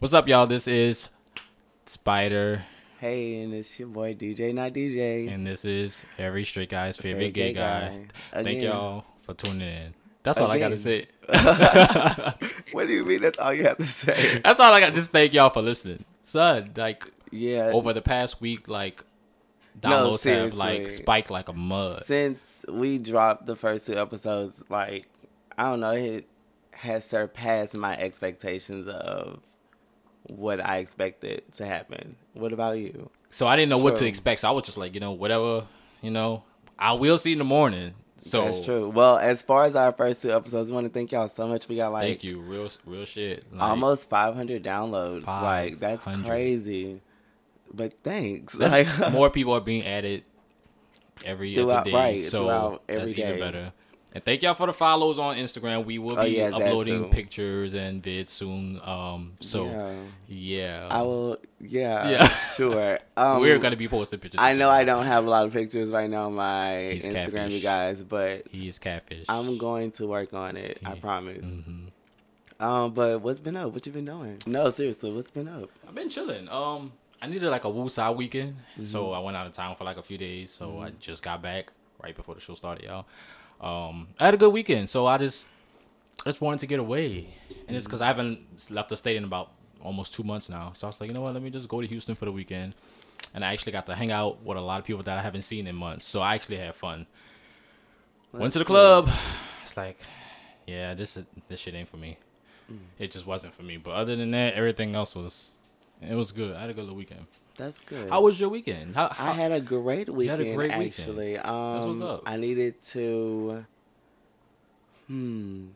What's up, y'all? This is Spider, Hey, and it's your boy DeeJai, not DJ. and this is every straight guy's favorite Favorite gay gay guy. guy. Thank y'all for tuning in. That's all I gotta say. what do you mean? That's all you have to say? That's all I got. Just thank y'all for listening, son. Like Yeah. over the past week, like No, downloads have like spiked like a mud. Since we dropped the first two episodes, like I don't know, it has surpassed my expectations of what I expected to happen. What about you? So I didn't know what to expect. So I was just like, you know, whatever, you know, I will see in the morning. So That's true. Well, as far as our first two episodes, we want to thank y'all so much. We got like Thank you, real, real shit. Like, almost 500 downloads. Like that's crazy. But thanks. That's- Like more people are being added every Throughout- other day, right, so throughout that's every even better. And thank y'all for the follows on Instagram. We will Oh, be yeah, uploading pictures and vids soon. Um, so Yeah. yeah, I will. Yeah. Yeah. Sure. Um, we're gonna be posting pictures. I know I don't have a lot of pictures right now on my He's Instagram, catfish. you guys, but He is catfish. I'm going to work on it. I Yeah. promise. Mhm. Um, but what's been up? What you been doing? No, seriously, what's been up? I've been chilling. Um, I needed like a Woosah weekend, Mm-hmm. so I went out of town for like a few days. So I just got back right before the show started, y'all. Um, I had a good weekend, so I just I just wanted to get away, and it's because I haven't left the state in about almost two months now. So I was like, you know what, let me just go to Houston for the weekend, and I actually got to hang out with a lot of people that I haven't seen in months. So I actually had fun. Went to the That's club. It's like, yeah, this is this shit ain't for me. Mm. It just wasn't for me. But other than that, everything else was it was good. I had a good little weekend. That's good. How was your weekend? How, how I had a great weekend. had a weekend. great weekend. actually, um, what's up. I needed to. Hmm.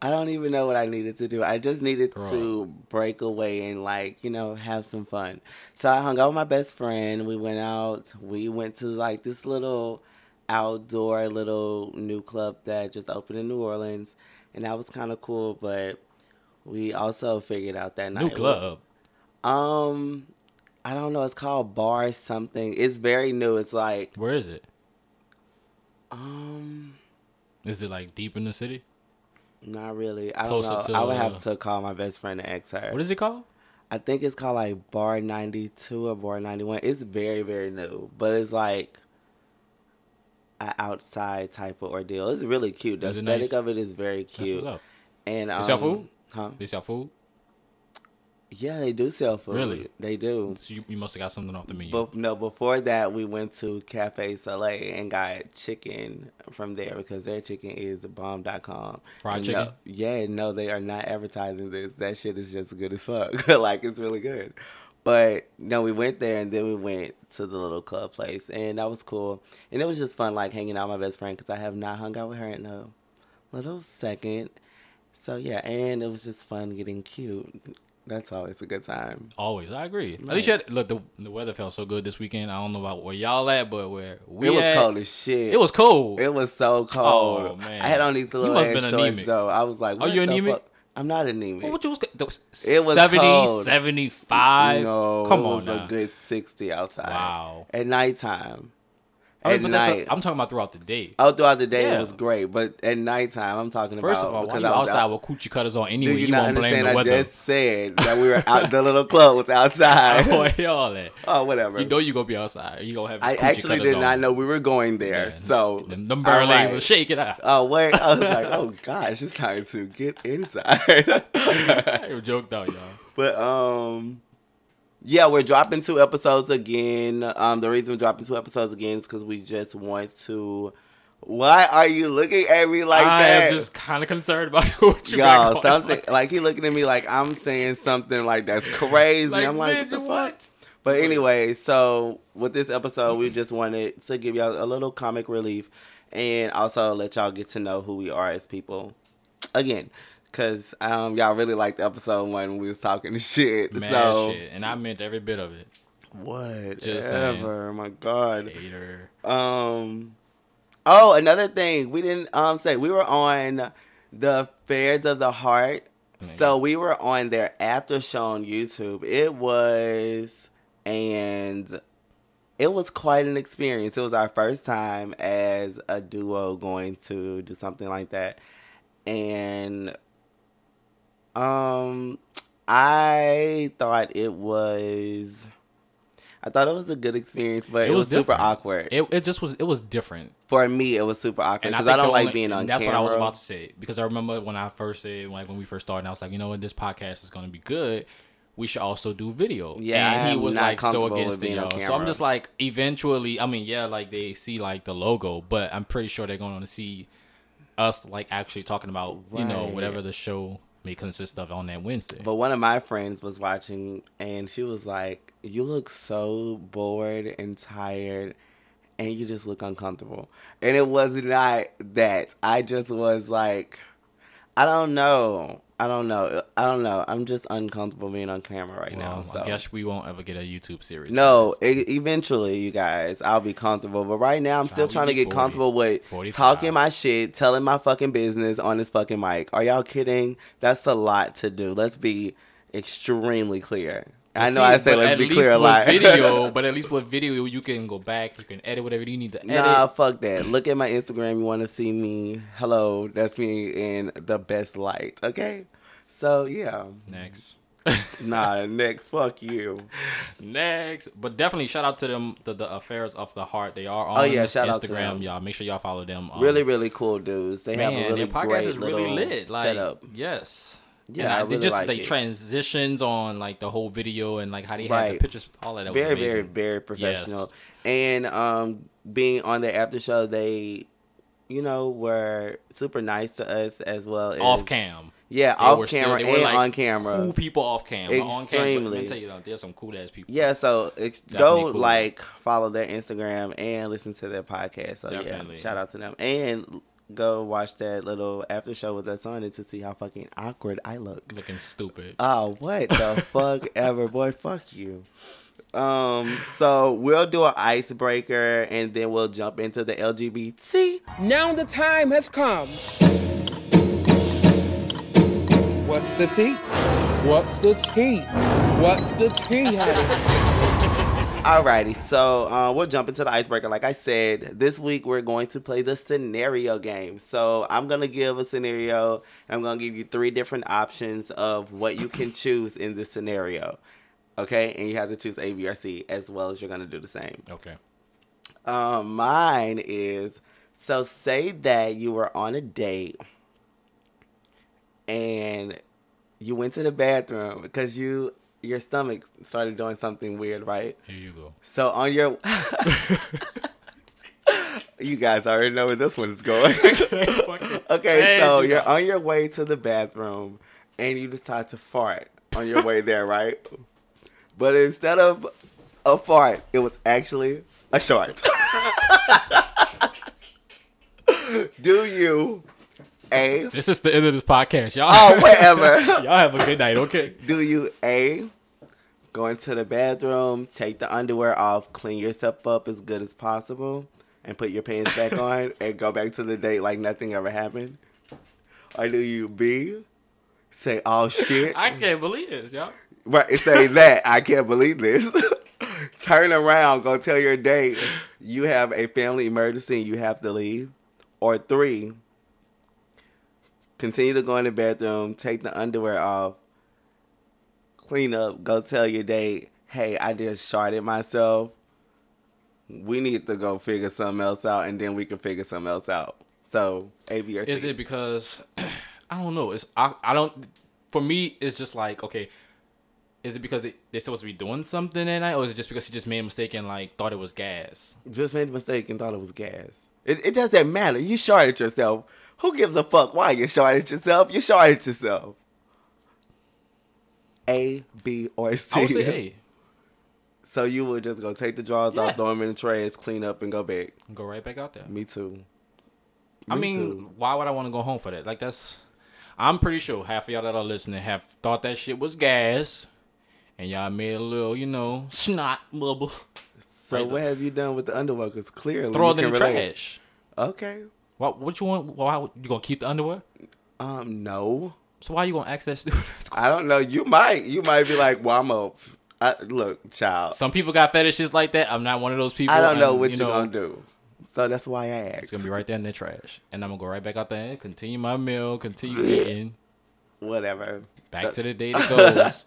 I don't even know what I needed to do. I just needed Girl. to break away and like you know have some fun. So I hung out with my best friend. We went out. We went to like this little outdoor little new club that just opened in New Orleans, and that was kind of cool. But we also figured out that night new club? um, I don't know. It's called Bar something. It's very new. It's like Where is it? um, Is it like deep in the city? not really. I Closer don't know. to, I would uh, have to call my best friend and ask her. What is it called? I think it's called like Bar ninety two or Bar ninety one. It's very very new, but it's like an outside type of ordeal. It's really cute. The Is aesthetic nice? of it is very cute. And um, They sell food? Huh? They sell food. Yeah, they do sell food. Really? They do. So you, you must have got something off the menu. But no, before that, we went to Cafe Soleil and got chicken from there because their chicken is bomb.com. Fried And chicken? No, yeah, no, they are not advertising this. That shit is just good as fuck. like, it's really good. But no, we went there and then we went to the little club place and that was cool. And it was just fun, like hanging out with my best friend because I have not hung out with her in a little second. So yeah, and it was just fun getting cute. That's always a good time. Always, I agree. At least you had, look, the the weather felt so good this weekend. I don't know about where y'all at, but where we it was at, cold as shit. It was cold. It was so cold. Oh, man. I had on these little ass been shorts anemic. though. I was like, what you anemic? fuck? I'm not anemic. Well, what you was, those It was 70, cold. 75? no, Come it on was now. a good sixty outside. Wow. At nighttime. I mean, at but that's night. I'm talking about throughout the day. oh, throughout the day Yeah. it was great, but at nighttime I'm talking First about of all, because you I was outside out. with coochie cutters on anyway? you, You, not won't blame understand? the I weather. just said that we were out. The little club was outside. Where y'all at? oh, whatever. You know you gonna be outside. You gonna have. I actually did not on. know we were going there. Yeah. So Them, them all legs right. will shake out. Oh wait, I was like, oh gosh, it's time to get inside. I joked out, y'all. But um, yeah, we're dropping two episodes again. Um, the reason we're dropping two episodes again is because we just want to. Why are you looking at me like I that? am just kind of concerned about what you Y'all, something on. like he looking at me like I'm saying something like that's crazy. Like, I'm like, what the fuck? what? But anyway, so with this episode, we just wanted to give y'all a little comic relief and also let y'all get to know who we are as people. Again, because um, y'all really liked the episode when we was talking shit. Mad so shit, and I meant every bit of it. Just saying. My God. Hater. Um. Oh, another thing we didn't um say we were on the Affairs of the Heart. So we were on their after show on YouTube. It was and it was quite an experience. It was our first time as a duo going to do something like that. And um I thought it was. I thought it was a good experience, but it, was, super awkward. It, it just was it was different. For me, it was super awkward because think I don't like only- being on That's camera. what I was about to say because I remember when I first said like when we first started, I was like, you know what, this podcast is going to be good. We should also do video. Yeah, and he was like so against it, being on yo. So I'm just like, eventually, I mean, yeah, like they see like the logo, but I'm pretty sure they're going to see us like actually talking about you know whatever the show may consist of on that Wednesday. But one of my friends was watching, and she was like, "You look so bored and tired, and you just look uncomfortable." And it was not that. I just was like, "I don't know. I don't know. I don't know. I'm just uncomfortable being on camera right well, now." So. I guess we won't ever get a YouTube series. No, e- eventually, you guys, I'll be comfortable. But right now, I'm still Trying to trying to be get 40, comfortable with 45. talking my shit, telling my fucking business on this fucking mic. Are y'all kidding? That's a lot to do. Let's be extremely clear. I know See, I said let's at be least clear a with lot. video, but at least with video, you can go back, you can edit whatever you need to edit. Nah, fuck that. Look at my Instagram. You want to see me? Hello, that's me in the best light. Okay, so yeah. Next. Nah, next, fuck you. Next, but definitely shout out to them, the, the affairs of the heart. They are on Oh, yeah, shout Instagram, out to them. y'all. Make sure y'all follow them. Um, Really, really cool dudes. They have a really their podcast great is really lit. Like, setup. yes, Yeah, I they really just like like it. transitions on like the whole video and like how they had the pictures, all of that. very, very, very professional. And um, being on the after show, they, you know, were super nice to us as well. As, off cam. yeah, They off still- camera they were, and like, on camera. Cool people off cam. but On camera, let Extremely. me tell you, there's some cool ass people. Yeah, so ex- go cool. like follow their Instagram and listen to their podcast. So Definitely. yeah, shout out to them and go watch that little after show with us on it to see how fucking awkward I look. looking stupid. Oh, what the fuck ever, boy? Fuck you. Um, so we'll do an icebreaker and then we'll jump into the LGBT. Now the time has come. What's the tea? What's the tea? What's the tea, honey? Alrighty, so uh, we'll jump into the icebreaker. Like I said, this week we're going to play the scenario game. So I'm gonna give a scenario. I'm gonna give you three different options of what you can choose in this scenario. Okay, and you have to choose A, B, or C, as well as you're gonna do the same. Okay. Um, mine is so say that you were on a date and you went to the bathroom because you your stomach started doing something weird, right? Here you go. So on your You guys already know where this one's going. okay, Hey, so you you're on your way to the bathroom and you decide to fart on your way there, right? But instead of a fart, it was actually a short. Do you A This is the end of this podcast, y'all. Oh whatever. y'all have a good night, okay? Do you A go into the bathroom, take the underwear off, clean yourself up as good as possible, and put your pants back on and go back to the date like nothing ever happened? Or do you B say, Oh shit I can't believe this, y'all. Right, say that. I can't believe this. Turn around, go tell your date you have a family emergency and you have to leave. Or three, continue to go in the bathroom, take the underwear off, clean up, go tell your date, hey, I just sharded myself. We need to go figure something else out and then we can figure something else out. So, A, B, or C. Is it because I don't know? It's I, I don't. For me, it's just like okay. Is it because they, they're supposed to be doing something that night, or is it just because he just made a mistake and like thought it was gas? just made a mistake and thought it was gas. It, it doesn't matter. You sharded yourself. Who gives a fuck why you sharded yourself? You sharded yourself. A, B, or C. I would say hey, So you would just go take the drawers Yeah. off, throw them in the trash, clean up, and go back. go right back out there. Me too. Me I mean, too. why would I want to go home for that? Like that's, I'm pretty sure half of y'all that are listening have thought that shit was gas, and y'all made a little, you know, snot bubble. So Right. what have you done with the underwear? Because clearly Throw it in the relate. trash. Okay. What? What you want? Why you gonna keep the underwear? Um, no. So why you gonna ask that stupid? I don't know. You might. You might be like, well, I'm a. I, look, child. Some people got fetishes like that. I'm not one of those people. I don't know and, what you you're know, gonna do. So that's why I asked. It's gonna be right there in the trash, and I'm gonna go right back out there and continue my meal, continue eating. whatever. Back to the date it goes.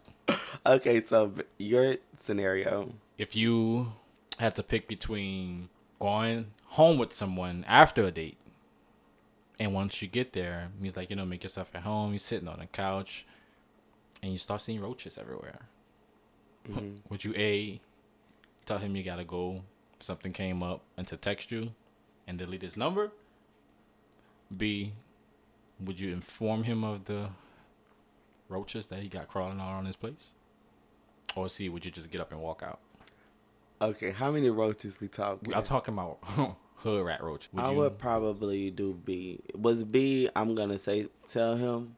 Okay, so your scenario. if you had to pick between going home with someone after a date, and once you get there, he's like, you know, make yourself at home. You're sitting on the couch, and you start seeing roaches everywhere. Mm-hmm. Would you a tell him you gotta go? Something came up, and to text you, and delete his number. B, would you inform him of the roaches that he got crawling all around his place? Or C, would you just get up and walk out? Okay, how many roaches we talking? I'm talking about hood rat roach. Would I you, would probably do B. Was B? I'm gonna say tell him.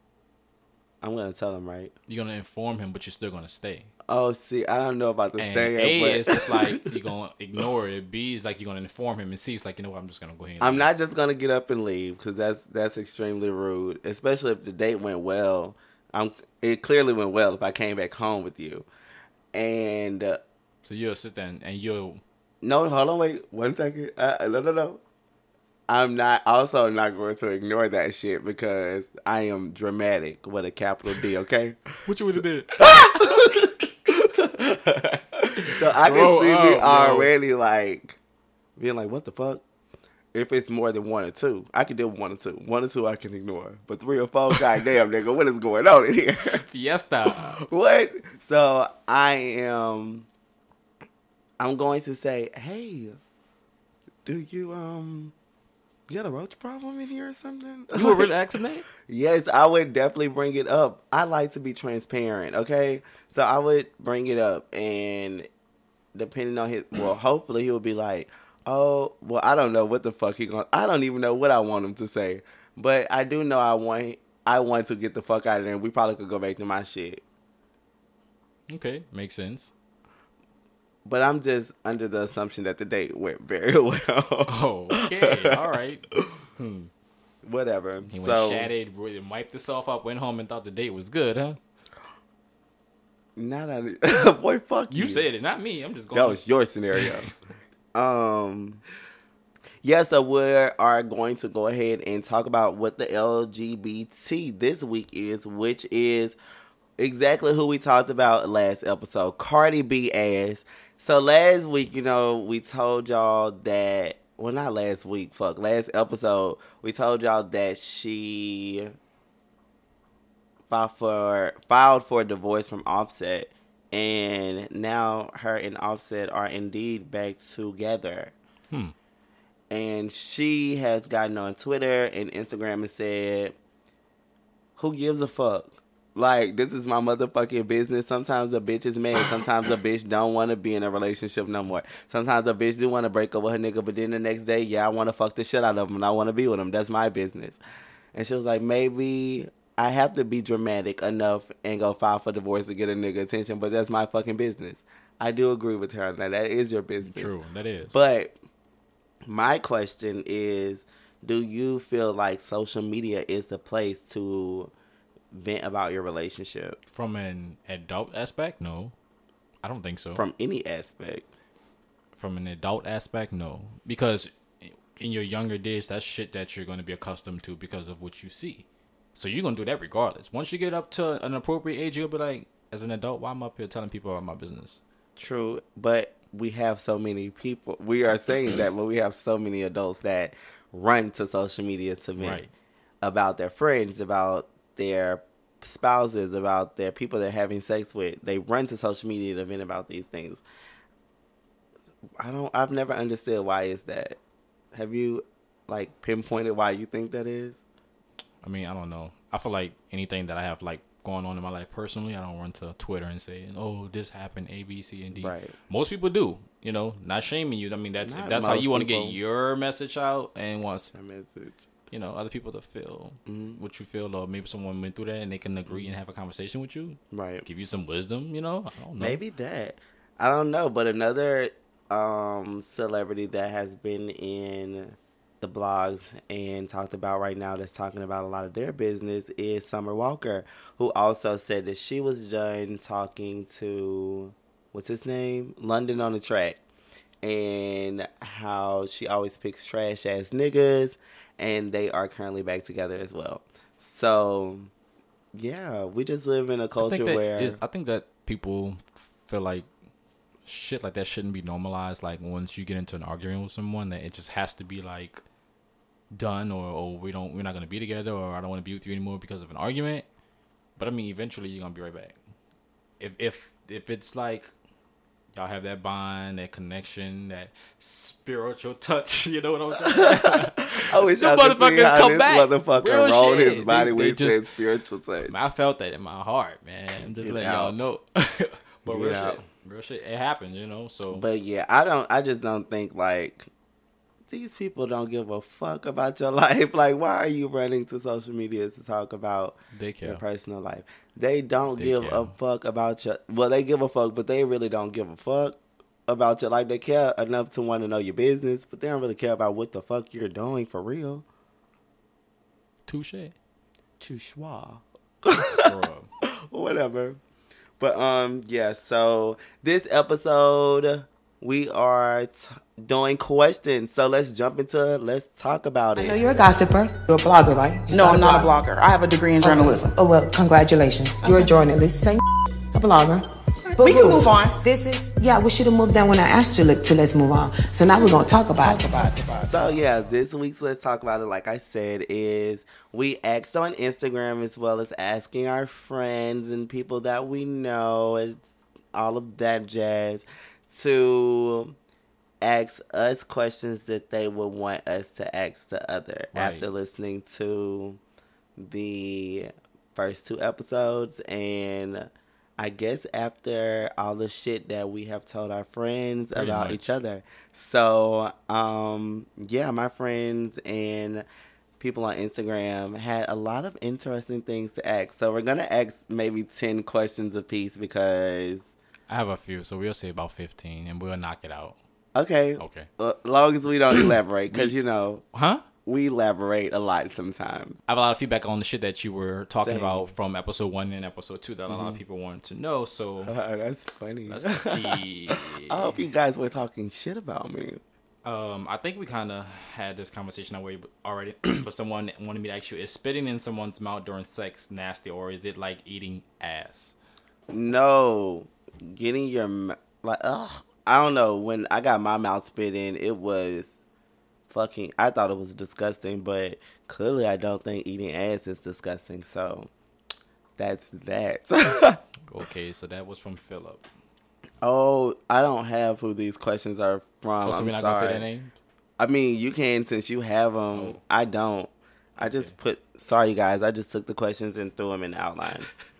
I'm gonna tell him right. you're gonna inform him, but you're still gonna stay. Oh, see, I don't know about the And staying, A but is just like you're gonna ignore it. B is like you're gonna inform him, and C is like you know what, I'm just gonna go ahead. And I'm leave. not just gonna get up and leave because that's that's extremely rude. Especially if the date went well. I'm. It clearly went well if I came back home with you. And uh, So you'll sit there and, and you'll no, hold on, wait one second. Uh, no, no, no. I'm not also not going to ignore that shit because I am dramatic with a capital D. Okay. what you would have did. So I can Grow see me bro. already like being like, what the fuck? If it's more than one or two, I can deal with one or two. One or two I can ignore. But three or four, goddamn nigga, what is going on in here? Fiesta. what? So I am I'm going to say, hey, do you um you got a roach problem in here or something? You would really ask him that? Yes, I would definitely bring it up. I like to be transparent, okay? So I would bring it up and depending on his well, hopefully he'll be like, Oh, well I don't know what the fuck he going I don't even know what I want him to say. But I do know I want I want to get the fuck out of there we probably could go back to my shit. Okay, makes sense. But I'm just under the assumption that the date went very well. Oh, okay, all right. Whatever. He went so shattered, wiped himself up, went home and thought the date was good, huh? not on boy fuck You you. said it, not me. I'm just going. That was your scenario. um, yeah, so we are going to go ahead and talk about what the LGBT this week is, which is exactly who we talked about last episode, Cardi B ass. So last week, you know, we told y'all that well, not last week, fuck, last episode, we told y'all that she filed for filed for divorce from Offset, and now her and Offset are indeed back together. Hmm. And she has gotten on Twitter and Instagram and said, "Who gives a fuck? Like this is my motherfucking business. Sometimes a bitch is mad. Sometimes a bitch don't want to be in a relationship no more. Sometimes a bitch do want to break up with her nigga, but then the next day, yeah, I want to fuck the shit out of him and I want to be with him. That's my business." And she was like, "Maybe I have to be dramatic enough and go file for divorce to get a nigga attention, but that's my fucking business." I do agree with her on that. That is your business. True, that is. But my question is do you feel like social media is the place to vent about your relationship from an adult aspect, no. I don't think so. from any aspect? from an adult aspect, no, because in your younger days, that's shit that you're going to be accustomed to because of what you see. So you're gonna do that regardless. Once you get up to an appropriate age, you'll be like, as an adult, why am I up here telling people about my business? True, but we have so many people. We are saying that, but we have so many adults that run to social media to vent Right. about their friends, about their spouses, about their people they're having sex with. They run to social media to vent about these things. I don't. I've never understood why is that. Have you like pinpointed why you think that is? I mean, I don't know. I feel like anything that I have like going on in my life personally, I don't run to Twitter and say, "Oh, this happened, A, B, C, and D." Right. Most people do. You know, not shaming you. I mean, that's if that's how you want to get your message out, and wants message. You know other people to feel Mm-hmm. what you feel, or maybe someone went through that and they can agree and have a conversation with you, Right. give you some wisdom. You know, I don't know. Maybe that. I don't know, but another um, celebrity that has been in the blogs and talked about right now that's talking about a lot of their business is Summer Walker, who also said that she was done talking to what's his name? London On Da Track. And how she always picks trash ass niggas and they are currently back together as well. So yeah, we just live in a culture that where is- I think that people feel like shit like that shouldn't be normalized. Like once you get into an argument with someone, that it just has to be like done, or or we don't we're not gonna be together, or I don't want to be with you anymore because of an argument. But I mean, eventually you're gonna be right back. If if if it's like y'all have that bond, that connection, that spiritual touch, you know what I'm saying? I wish The I motherfuckers come back. motherfucker Real rolled shit. his body when he said spiritual touch. I felt that in my heart, man. I'm just Get letting out. y'all know. but real out. shit, real shit, it happens, you know. So But yeah, I don't. I just don't think like these people don't give a fuck about your life. Like, why are you running to social media to talk about they your personal life? They don't They give care. a fuck about your. Well, they give a fuck, but they really don't give a fuck about your life. They care enough to want to know your business, but they don't really care about what the fuck you're doing for real. Touche. Touchois. Bro. whatever. But um, yeah. So this episode we are t- doing questions. So let's jump into let's talk about it. I know it. you're a gossiper. You're a blogger, right? You No, started I'm not a blogger. I have a degree in journalism. Oh well, congratulations. You're a journalist. Same a blogger. But We can move on. This is yeah. We should have moved on when I asked you to let's move on. So now we're gonna talk about talk it. So yeah, this week's let's talk about it. Like I said, is we asked on Instagram as well as asking our friends and people that we know, it's all of that jazz, to ask us questions that they would want us to ask the other Right. after listening to the first two episodes and. I guess after all the shit that we have told our friends Pretty about much. each other. So, um, yeah, my friends and people on Instagram had a lot of interesting things to ask. So we're gonna ask maybe ten questions apiece because I have a few, so we'll say about fifteen, and we'll knock it out. okay, Okay. uh, long as we don't elaborate, because you know Huh? we elaborate a lot sometimes. I have a lot of feedback on the shit that you were talking Same. about from episode one and episode two that a lot of people wanted to know. So that's funny. let's see. I hope you guys were talking shit about me. Um, I think we kind of had this conversation away already, but someone wanted me to ask you: Is spitting in someone's mouth during sex nasty, or is it like eating ass? No, getting your like ugh. I don't know. When I got my mouth spit in, it was fucking. I thought it was disgusting, but clearly I don't think eating ass is disgusting. So that's that. Okay, so that was from Philip. oh, I don't have who these questions are from. Oh, so I'm not sorry. gonna say their. I mean, you can since you have them. Oh. I don't. I just put. Sorry, guys. I just took the questions and threw them in the outline.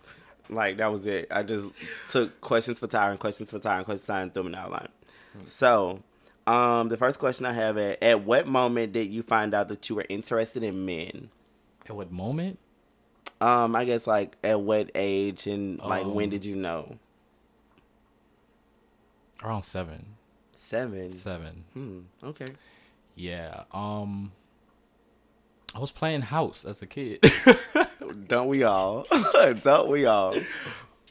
like that was it. I just took questions for Tyran, questions for Tyran, questions for Tyran, and threw them in the outline. So, um, the first question I have at at what moment did you find out that you were interested in men? At what moment? Um, I guess like at what age and like when Um, did you know? Around seven. Seven. Seven. Hmm. Okay. Yeah. Um. I was playing house as a kid. Don't we all? Don't we all?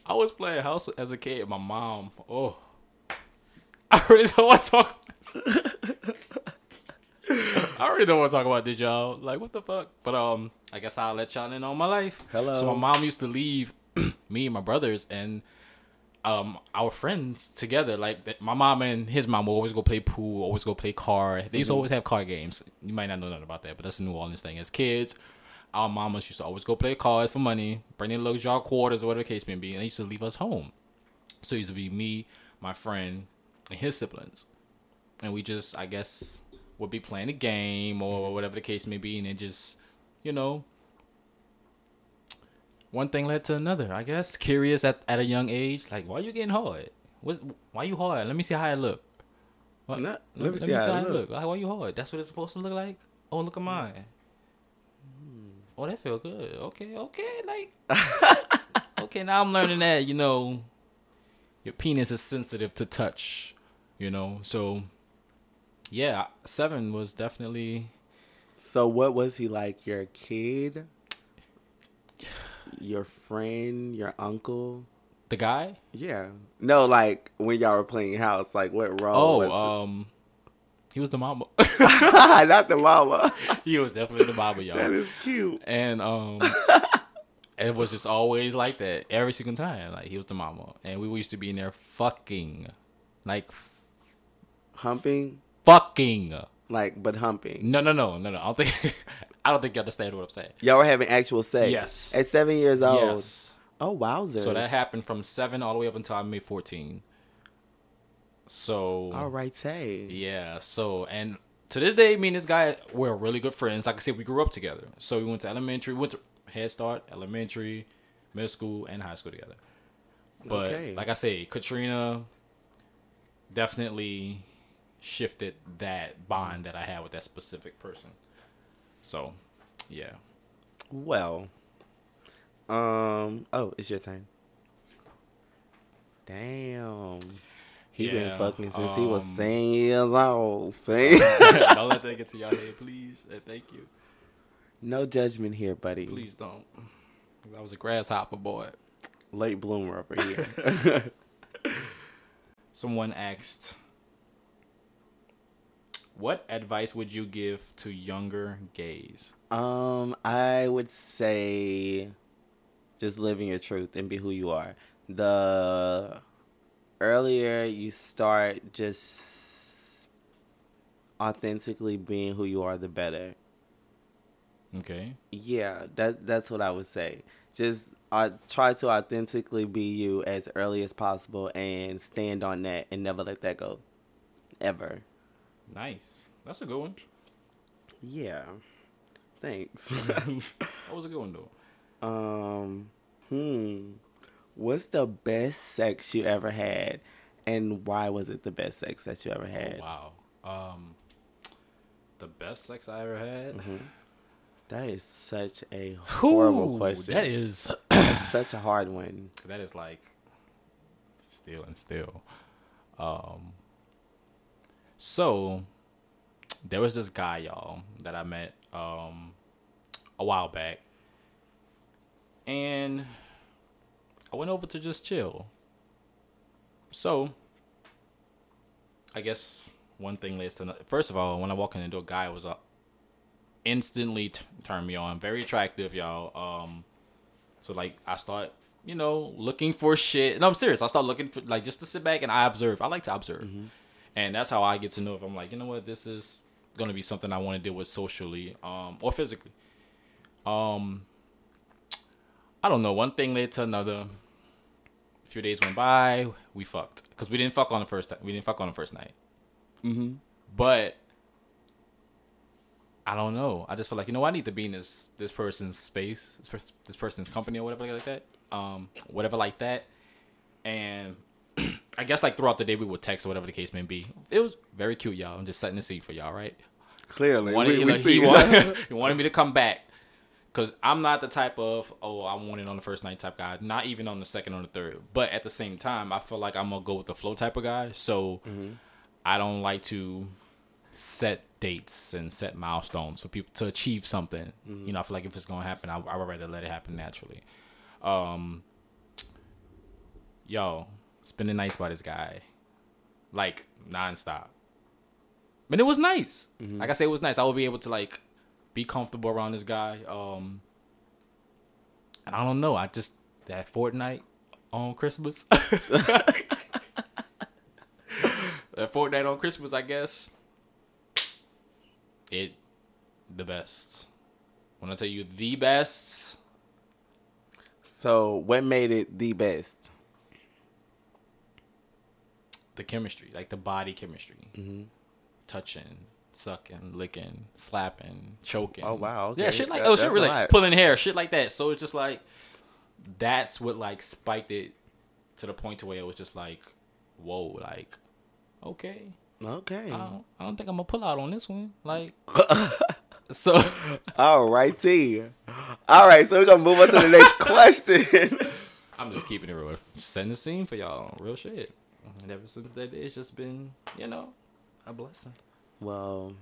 I was playing house as a kid. My mom. Oh. I really don't want to talk. I really don't want to talk about this, y'all. Like, what the fuck? But um, I guess I'll let y'all in on my life. Hello. So my mom used to leave me and my brothers and um our friends together. Like my mom and his mom will always go play pool, always go play car. They used to always have car games. You might not know nothing about that, but that's a New Orleans thing. As kids, our mamas used to always go play cards for money, bring in little jar quarters or whatever the case may be, and they used to leave us home. So it used to be me, my friend, and his siblings. And we just, I guess, would be playing a game or whatever the case may be, and it just, you know, one thing led to another. I guess curious at, at a young age, like why are you getting hard? What? Why you hard? Let me see how I look. What? Not- let me see how I look. Like, why are you hard? That's what it's supposed to look like. Oh, look at mine. Oh, that feel good. Okay, okay, like. okay, now I'm learning that you know, your penis is sensitive to touch. You know, so yeah, seven was definitely So what was he like? Your kid? Your friend? Your uncle? the guy. Yeah. No, like when y'all were playing house, like what role? Oh, um, he was the mama. not the mama. he was definitely the mama, y'all. that is cute. and um it was just always like that every single time. Like he was the mama, and we used to be in there fucking, like Humping, fucking. like, but humping. No, no, no, no, no. I don't think. I don't think you understand what I'm saying. Y'all were having actual sex. Yes. At seven years old. Yes. Oh wowzers. So that happened from seven all the way up until I made fourteen. So All right, say. Yeah. So and to this day, me and this guy we're really good friends. Like I said, we grew up together. So we went to elementary, went to Head Start, elementary, middle school, and high school together. But Okay. like I say, Katrina definitely shifted that bond that I had with that specific person. So, yeah. Well. Um. Oh, it's your turn. Damn. He been Yeah, fucking since he was um, seven years old. See? don't let that get to your head, please. Uh, Thank you. no judgment here, buddy. Please don't. I was a grasshopper boy. Late bloomer over here. Someone asked, "What advice would you give to younger gays?" um, I would say just living your truth and be who you are. The earlier you start just authentically being who you are, the better. Okay. Yeah, that that's what I would say. Just uh, try to authentically be you as early as possible and stand on that and never let that go. Ever. Nice. That's a good one. Yeah. Thanks. That was a good one though. um hmm. What's the best sex you ever had and why was it the best sex that you ever had? Oh, wow. Um, the best sex I ever had. That is such a horrible Ooh, question. That is such a hard one. that is like still and still. Um. So there was this guy, y'all, that I met um a while back, and I went over to just chill. So I guess one thing leads to another. First of all, when I walk in the door, guy was uh, instantly t- turned me on. Very attractive, y'all. Um, so like I start, you know, looking for shit. No, I'm serious. I start looking for like just to sit back and I observe. I like to observe, and that's how I get to know if I'm like, you know what, this is gonna be something I want to deal with socially, um, or physically. Um, I don't know. One thing led to another. A few days went by. We fucked because we didn't fuck on the first. time. We didn't fuck on the first night. Mm-hmm. But I don't know. I just feel like you know I need to be in this this person's space, this, pers- this person's company or whatever like that, um, whatever like that. And I guess like throughout the day we would text or whatever the case may be. It was very cute, y'all. I'm just setting the scene for y'all, right? Clearly. Wanted, we, you know, see he, wanted, he wanted me to come back because I'm not the type of oh I want it on the first night type guy. Not even on the second or the third. But at the same time, I feel like I'm gonna go with the flow type of guy. So mm-hmm. I don't like to set dates and set milestones for people to achieve something. Mm-hmm. You know, I feel like if it's gonna happen, I, I would rather let it happen naturally. Um, yo, spending nights by this guy, like nonstop. But it was nice. Mm-hmm. Like I said, it was nice. I would be able to like be comfortable around this guy. Um, and I don't know. I just that Fortnite on Christmas. that Fortnite on Christmas, I guess. It the best. When I tell you the best, So, what made it the best? the chemistry, like the body chemistry, touching, sucking, licking, slapping, choking. Oh, wow, Yeah, okay. shit like That- oh shit, really lot. pulling hair, shit like that. So it's just like that's what like spiked it to the point to where it was just like, whoa, like okay, Okay. I don't, I don't think I'm gonna pull out on this one, like. so All righty. All right, so we're to move on to the next question. I'm just keeping it real, setting the scene for y'all, real shit. And ever since that, day, it's just been, you know, a blessing. Well,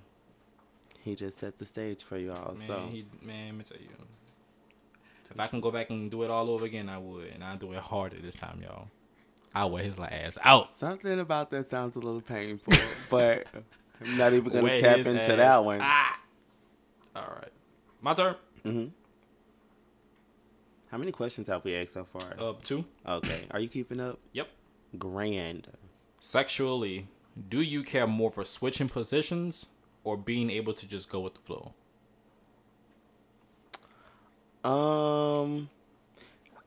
he just set the stage for you all. Man, so, he, man, let me tell you. If I can go back and do it all over again, I would, and I'll do it harder this time, y'all. I'll wear his ass out. something about that sounds a little painful, but I'm not even going Wear to tap into ass that one. Ah. All right, my turn. hmm How many questions have we asked so far? Uh, two. okay. Are you keeping up? Yep. Grand. Sexually, do you care more for switching positions or being able to just go with the flow? Um,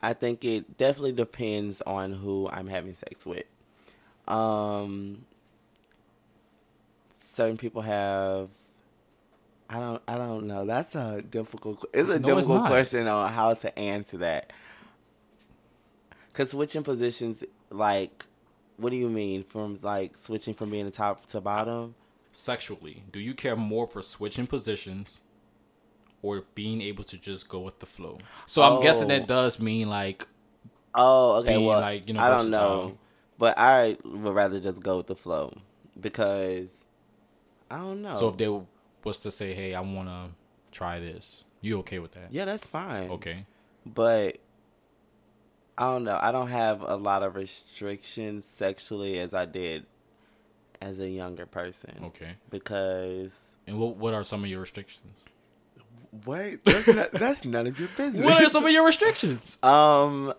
I think it definitely depends on who I'm having sex with. Um, certain people have. I don't. I don't know. That's a difficult. It's a No, difficult not. question on how to answer that. Cause switching positions, like, what do you mean from like switching from being the top to bottom? Sexually, do you care more for switching positions or being able to just go with the flow? So I'm guessing Oh. that does mean like Oh, okay. being, well, like, you know, I don't versatile. know, but I would rather just go with the flow because I don't know. so if they was to say, "Hey, I want to try this." You okay with that? yeah, that's fine. Okay. but I don't know. I don't have a lot of restrictions sexually as I did as a younger person. Okay. Because And what what are some of your restrictions? wait, that's, not, that's none of your business. What are some of your restrictions? Um,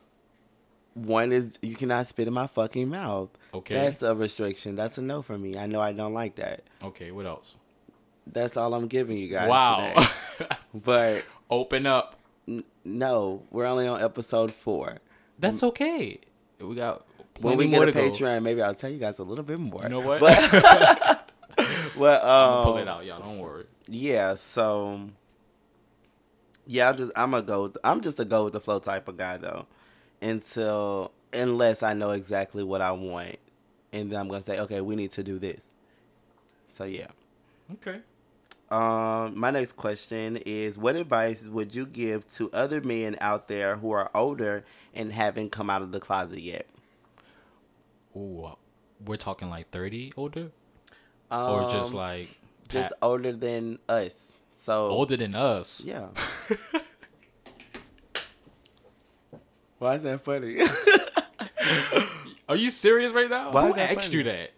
one is you cannot spit in my fucking mouth. Okay. That's a restriction. That's a no for me. I know I don't like that. Okay, what else? That's all I'm giving you guys. Wow. But Open up. n- no, we're only on episode four. That's okay. We got When we get a. Patreon, maybe I'll tell you guys a little bit more. You know what? But, but um, Pull it out, y'all. Don't worry. yeah. So yeah, I'm just I'm gonna go. With, I'm just a go with the flow type of guy though. Until unless I know exactly what I want, and then I'm gonna say, okay, we need to do this. So yeah. Okay. Um, my next question is: What advice would you give to other men out there who are older and haven't come out of the closet yet? Ooh, we're talking like thirty older, or just Um, like just pat- older than us. So older than us. Yeah. Why is that funny? Are you serious right now? Why Who is that asked funny? you that?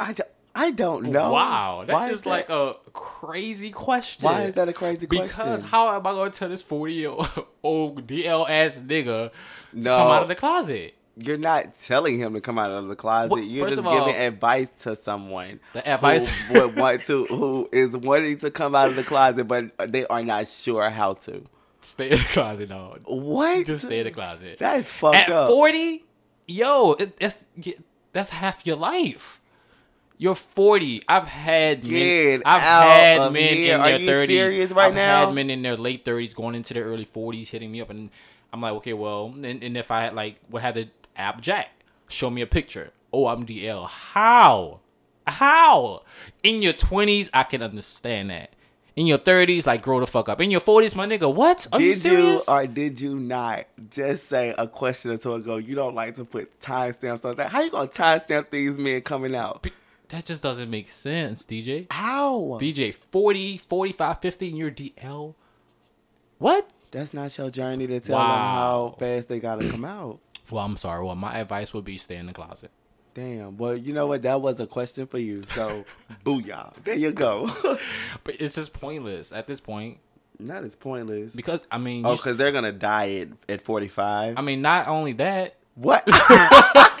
I, do, I don't know. Wow, that Why is like a crazy question. Why is that a crazy Because question? Because how am I going to tell this forty year old DL ass nigga to No. come out of the closet? You're not telling him to come out of the closet. Well, You're just all- giving advice to someone. The advice- who would want to, who is wanting to come out of the closet, but they are not sure how to. Stay in the closet, dog. What? Just stay in the closet. That is fucked At up. forty, yo, it, that's that's half your life. You're 40. I've had men, Get I've out had of men here. in Are their you 30s. serious right I've now? had men in their late 30s going into their early 40s hitting me up and I'm like, "Okay, well, and, and if I had like would have the app jack, show me a picture. Oh, I'm DL. How? How? In your 20s, I can understand that. In your 30s, like grow the fuck up. In your 40s, my nigga, what? Are you Did you serious? or did you not just say a question or two ago? You don't like to put timestamps on that. How you gonna timestamp these men coming out? That just doesn't make sense, DeeJai. How? DJ 40, 45, 50 and you're DL. What? That's not your journey to tell Wow. them how fast they gotta come out. Well, I'm sorry. Well, my advice would be stay in the closet. Damn. Well, you know what? That was a question for you. So, booyah. There you go. But it's just pointless at this point that is pointless. because I mean, Oh, because they're gonna die at, at forty five. I mean, not only that, what?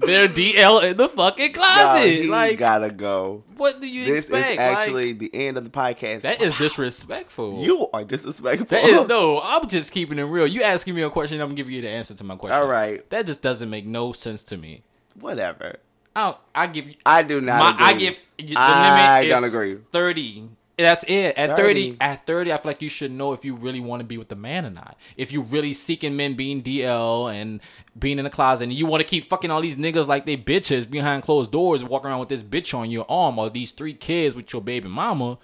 they're DL in the fucking No, closet. he like, gotta go. what do you This expect? is actually like, the end of the podcast. that is disrespectful. you are disrespectful. Is no. I'm just keeping it real. You asking me a question, I'm giving you the answer to my question. All right. That just doesn't make no sense to me. Whatever. I I give you. I do not. My, I give the I limit don't is agree. thirty. That's it. At 30. 30. at 30, I feel like you should know if you really want to be with the man or not. If you really seeking men being DL and being in the closet and you want to keep fucking all these niggas like they bitches behind closed doors and walk around with this bitch on your arm or these three kids with your baby mama,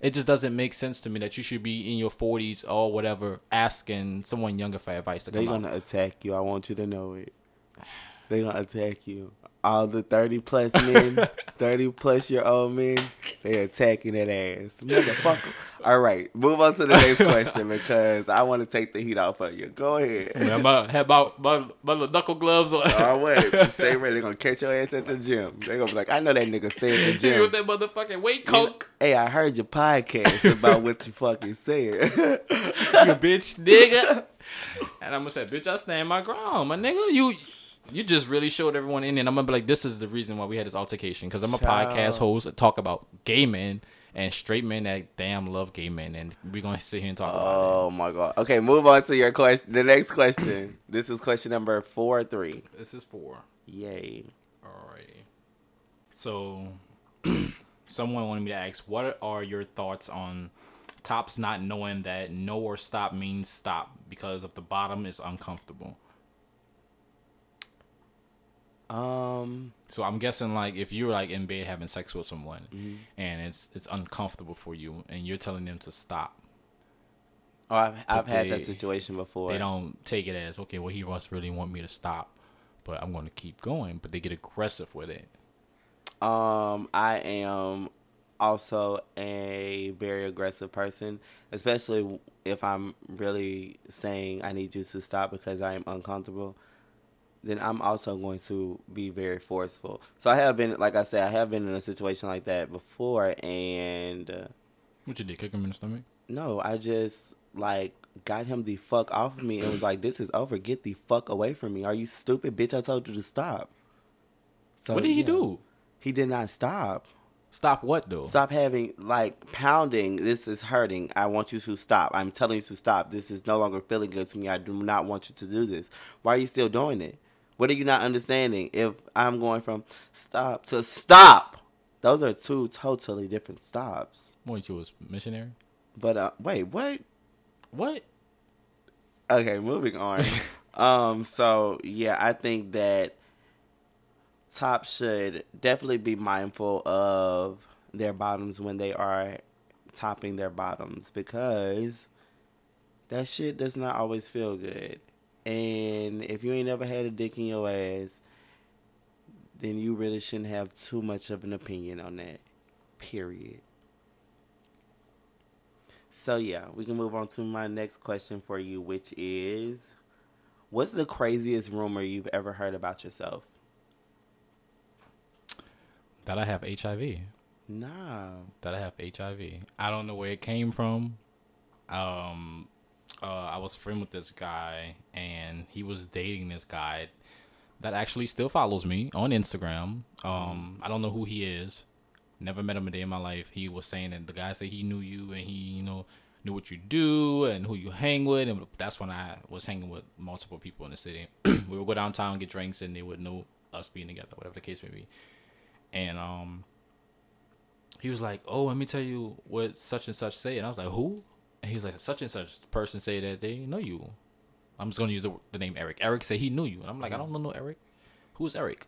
it just doesn't make sense to me that you should be in your 40s or whatever asking someone younger for advice to They're come gonna attack you. I want you to know it. They're gonna attack you. All the thirty plus men, thirty plus year old men, they attacking that ass, motherfucker. All right, move on to the next question because I want to take the heat off of you. Go ahead. Yeah, my, have about my, my little knuckle gloves on. Oh wait, stay ready. They're gonna catch your ass at the gym. They're gonna be like, I know that nigga stay at the gym. you with that motherfucking weight You know- coke. Hey, I heard your podcast about what you fucking said. you bitch, nigga. And I'm gonna say, bitch, I stand my ground, my nigga. You you just really showed everyone in, and I'm gonna be like, this is the reason why we had this altercation because I'm a Child. podcast host that talk about gay men and straight men that damn love gay men, and we're gonna sit here and talk about it. Oh my god. Okay, move on to your question. The next question. This is question number four or three. This is four. Yay. Alrighty. So, someone wanted me to ask, what are your thoughts on tops not knowing that no or stop means stop because of the bottom is uncomfortable? Um. So I'm guessing like if you're like in bed having sex with someone and it's it's uncomfortable for you and you're telling them to stop, Oh, I've, I've had they- that situation before. they don't take it as okay, well he must really want me to stop, but I'm going to keep going. But they get aggressive with it. Um, I am also a very aggressive person, especially if I'm really saying I need you to stop because I am uncomfortable. Then I'm also going to be very forceful. So I have been, like I said, I have been in a situation like that before, and uh, What you did? Kick him in the stomach? no, I just like got him the fuck off of me and was like, "This is over. Get the fuck away from me. Are you stupid, bitch? I told you to stop." So what did he yeah. do? He did not stop. Stop what though? Stop having like pounding. This is hurting. I want you to stop. I'm telling you to stop. This is no longer feeling good to me. I do not want you to do this. Why are you still doing it? What are you not understanding? If I'm going from stop to stop, those are two totally different stops. What you was missionary? But uh, wait, what? What? Okay, moving on. um, so yeah, I think that top should definitely be mindful of their bottoms when they are topping their bottoms because that shit does not always feel good. And if you ain't never had a dick in your ass, then you really shouldn't have too much of an opinion on that. Period. So yeah, we can move on to my next question for you, which is what's the craziest rumor you've ever heard about yourself? That I have HIV. Nah. That I have HIV. I don't know where it came from. Um, uh, I was friend with this guy, and he was dating this guy that actually still follows me on Instagram. Um, I don't know who he is. Never met him a day in my life. He was saying that the guy said he knew you, and he, you know, knew what you do and who you hang with, and that's when I was hanging with multiple people in the city. we would go downtown get drinks, and they would know us being together, whatever the case may be. And um, he was like, "Oh, let me tell you what such and such say," and I was like, "Who?" And he was like, "Such and such person say that they know you." I'm just gonna use the, the name Eric. Eric said he knew you, and I'm like, "I mm-hmm. don't know no Eric. Who's Eric?"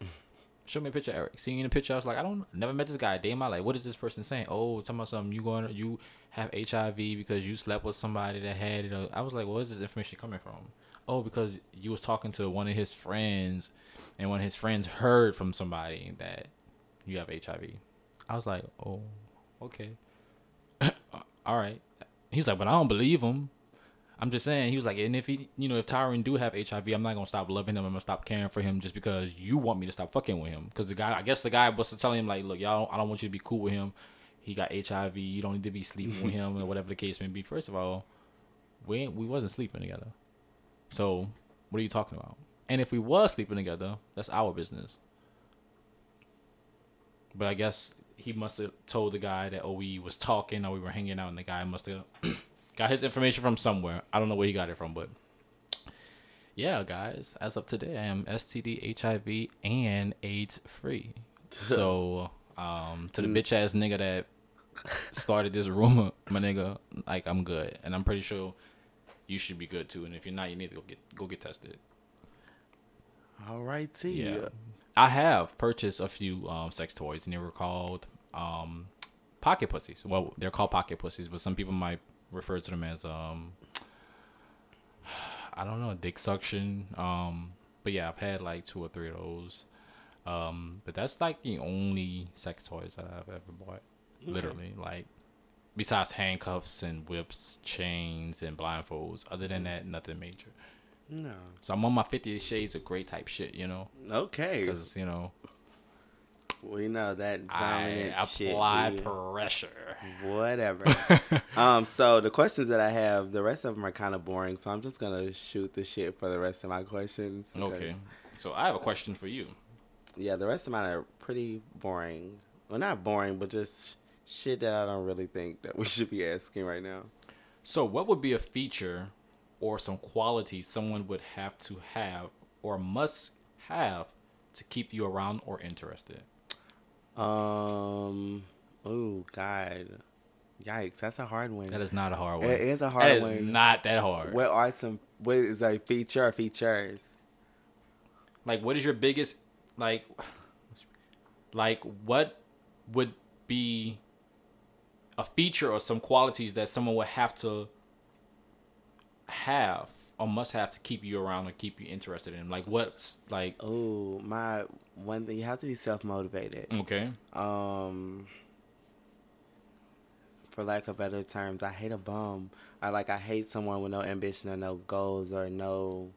Show me a picture of Eric. Seeing in the picture, I was like, I don't never met this guy a day in my life. What is this person saying? Oh, talking about something you going you have HIV because you slept with somebody that had it. I was like, where is this information coming from? Oh, because you was talking to one of his friends, and one of his friends heard from somebody that you have HIV. I was like, oh, okay, all right. He's like, but I don't believe him. I'm just saying, he was like, and if he, you know, if Tyran do have HIV, I'm not gonna stop loving him. I'm gonna stop caring for him just because you want me to stop fucking with him. Because the guy, I guess the guy was telling him like, look, y'all, I don't want you to be cool with him. He got HIV. You don't need to be sleeping with him or whatever the case may be. First of all, we we wasn't sleeping together. So what are you talking about? And if we was sleeping together, that's our business. But I guess he must have told the guy that oh we was talking or we were hanging out, and the guy must have got his information from somewhere. I don't know where he got it from, but yeah, guys, as of today, I am STD, HIV, and AIDS free. So, um, to the bitch ass nigga that started this rumor, my nigga, like I'm good, and I'm pretty sure you should be good too. And if you're not, you need to go get go get tested. All right, T. Yeah. I have purchased a few um, sex toys, and they were called um, pocket pussies. Well, they're called pocket pussies, but some people might refer to them as um, I don't know, dick suction. Um, but yeah, I've had like two or three of those. Um, but that's like the only sex toys that I've ever bought. Literally, like besides handcuffs and whips, chains and blindfolds. Other than that, nothing major. No. So I'm on my 50 Shades of Grey type shit, you know. Okay. Because, you know, We know that I dominant shit. apply pressure. Whatever. um, so the questions that I have, the rest of them are kind of boring. So I'm just gonna shoot the shit for the rest of my questions. Okay. So I have a question for you. Yeah, the rest of mine are pretty boring. Well, not boring, but just shit that I don't really think that we should be asking right now. So, what would be a feature or some quality someone would have to have or must have to keep you around or interested? Um. Oh God. Yikes! That's a hard one. That is not a hard one. It is a hard That is one. not that hard. What are some? What is a feature or features? like, what is your biggest like? Like, what would be a feature or some qualities that someone would have to have or must have to keep you around or keep you interested in? Like, what's like? Oh, my one thing you have to be self motivated. Okay. Um, for lack of better terms, I hate a bum. I like I hate someone with no ambition or no goals or no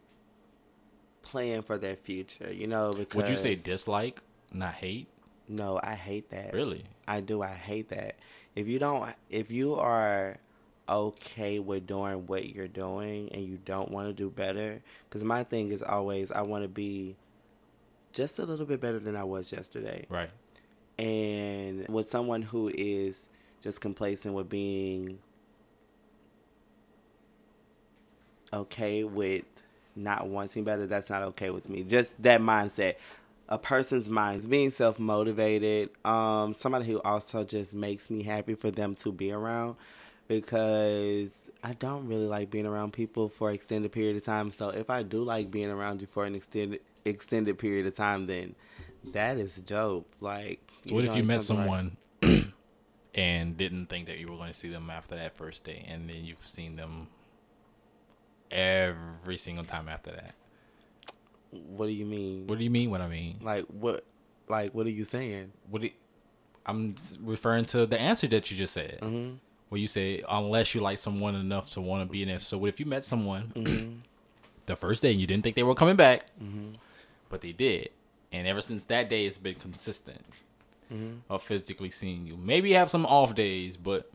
plan for their future. You know, because Would you say dislike, not hate? No, I hate that. Really? I do. I hate that. If you don't, if you are okay with doing what you're doing and you don't want to do better, because my thing is always I want to be just a little bit better than I was yesterday. Right. And with someone who is just complacent with being okay with not wanting better, that's not okay with me. Just that mindset. A person's mind being self motivated. Um, somebody who also just makes me happy for them to be around because I don't really like being around people for an extended period of time. So if I do like being around you for an extended extended period of time, then that is dope. Like, So what if you met something like- someone and didn't think that you were going to see them after that first day, and then you've seen them every single time after that? What do you mean? What do you mean? What I mean? like what? Like what are you saying? What? Do I'm referring to the answer that you just said. Mm-hmm. Where you say unless you like someone enough to want to be in it. So what if you met someone Mm-hmm. the first day and you didn't think they were coming back, but they did, and ever since that day it's been consistent Mm-hmm. of physically seeing you. Maybe you have some off days, but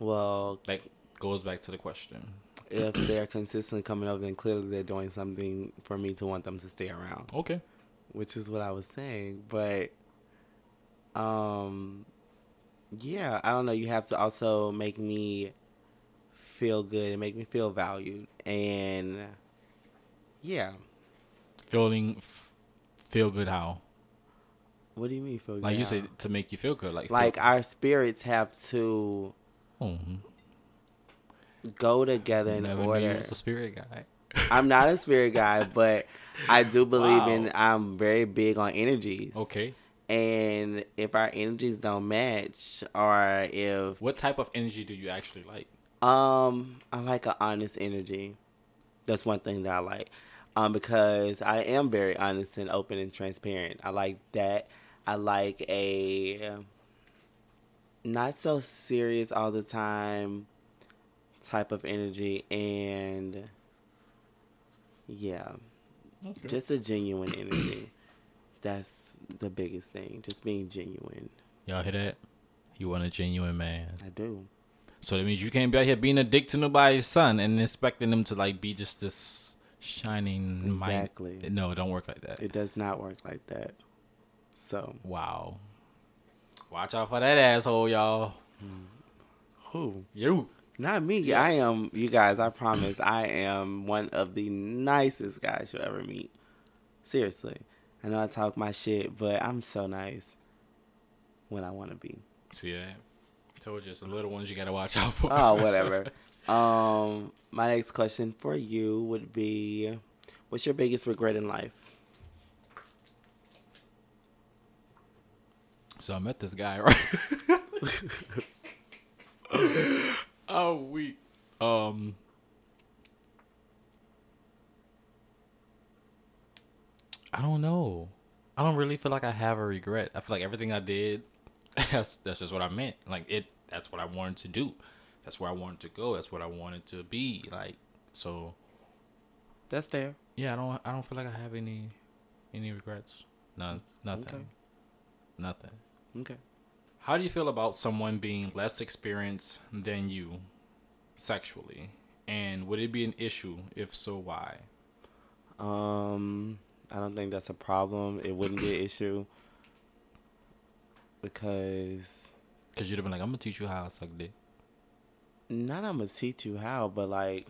Well, that goes back to the question. if they're consistently coming over, then clearly they're doing something for me to want them to stay around, Okay. which is what I was saying. But, um, yeah, I don't know. You have to also make me feel good and make me feel valued, and yeah. Feeling f- feel good how? What do you mean feel good? Like you said to make you feel good. Like like feel, our spirits have to oh, go together in never knew order. was a spirit guy. I'm not a spirit guy, but I do believe Wow. in. I'm very big on energies. Okay. And if our energies don't match, or if What type of energy do you actually like? um, I like an honest energy. That's one thing that I like. Um, because I am very honest and open and transparent. I like that. I like a not so serious all the time type of energy, and yeah, just a genuine energy. That's the biggest thing. Just being genuine. Y'all hear that? You want a genuine man. I do. So that means you can't be out here being a dick to nobody's son and expecting them to like be just this shining mind- Exactly. No, it don't work like that. It does not work like that. So wow. Watch out for that asshole, y'all. who? You. Not me. I am. You guys. I promise. I am one of the nicest guys you'll ever meet. Seriously. I know I talk my shit, but I'm so nice when I want to be. See that? Told you, the little ones you gotta watch out for. Oh, whatever. um, my next question for you would be, what's your biggest regret in life? So I met this guy, right? oh, we. Um. I don't know. I don't really feel like I have a regret. I feel like everything I did, that's that's just what I meant. Like it, that's what I wanted to do. That's where I wanted to go. That's what I wanted to be. Like so. That's fair. Yeah, I don't. I don't feel like I have any any regrets. None. Nothing. Okay. Nothing. Okay. How do you feel about someone being less experienced than you sexually? And would it be an issue? If so, why? Um, I don't think that's a problem. It wouldn't be an issue because Because you'd have been like, I'm going to teach you how to suck dick. not I'm gonna teach you how, but like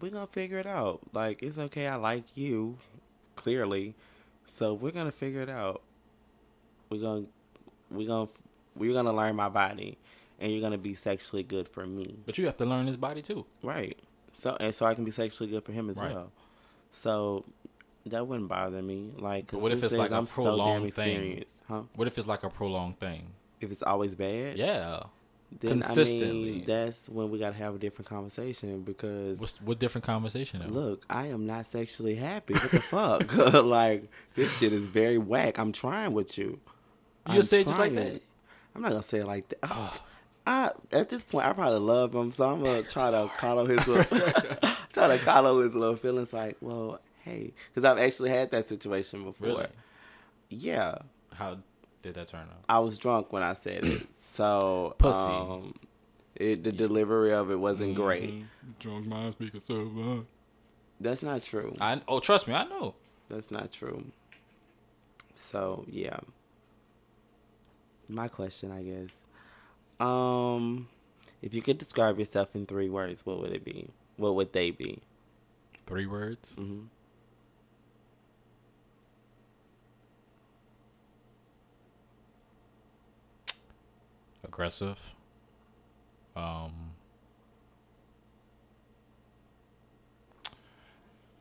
we're gonna figure it out. Like it's okay. I like you, clearly, so we're gonna figure it out. We're gonna we're gonna we're gonna learn my body, and you're gonna be sexually good for me, But you have to learn his body too. right? So and so I can be sexually good for him as Right. well. So that wouldn't bother me. Like, 'cause But what if it's like a I'm so prolonged thing? Huh? What if it's like a prolonged thing? If it's always bad, Yeah. then I consistently. mean that's when we gotta have a different conversation because What's, what different conversation? though? Look, I am not sexually happy. What the fuck? like this shit is very whack. I'm trying with you. You I'm say it just like that? I'm not gonna say it like that. Oh, I at this point I probably love him, so I'm gonna try to coddle his little, try to coddle his little feelings. Like, well, hey, because I've actually had that situation before. Really? Yeah, How did that turn out? I was drunk when I said it, so Pussy. Um, it, the delivery of it wasn't great. Mm-hmm. Drunk mind speaking so That's not true. I oh trust me, I know. That's not true. So yeah. My question, I guess. Um, if you could describe yourself in three words, what would it be? What would they be? Three words. hmm Aggressive. Um.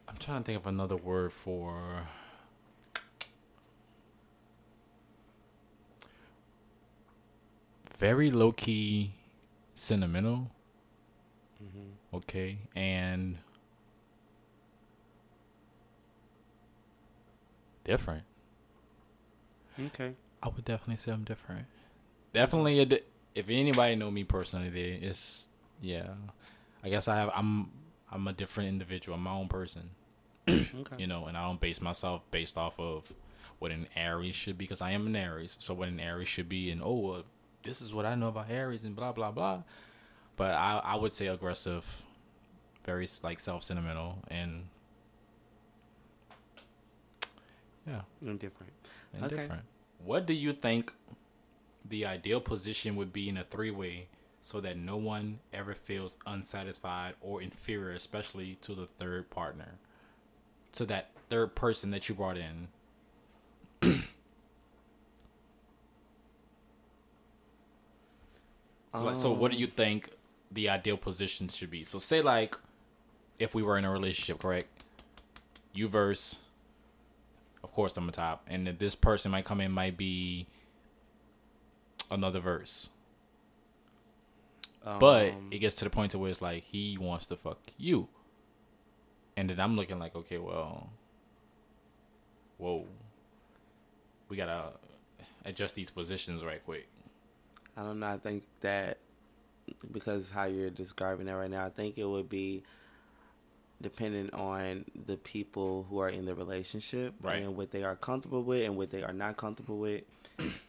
I'm trying to think of another word for. Very low key, sentimental. Okay, and different. Okay. I would definitely say I'm different. Definitely, a di- if anybody know me personally, they it's yeah. I guess I have I'm I'm a different individual. I'm my own person, Okay. you know, and I don't base myself based off of what an Aries should be because I am an Aries. So what an Aries should be, and oh, well, this is what I know about Aries and blah blah blah. But I I would say aggressive, very like self sentimental and yeah. Different. and Okay. different. What do you think the ideal position would be in a three way so that no one ever feels unsatisfied or inferior, especially to the third partner? To that third person that you brought in. so, like, so what do you um. think the ideal position should be? So, say like if we were in a relationship, correct? You verse of course I'm a top, and this person might come in might be another verse. But Um, it gets to the point to where it's like he wants to fuck you, and then I'm looking like, okay, well, whoa, we gotta adjust these positions right quick. I don't know. I think that because how you're describing it right now, I think it would be dependent on the people who are in the relationship Right. and what they are comfortable with and what they are not comfortable with.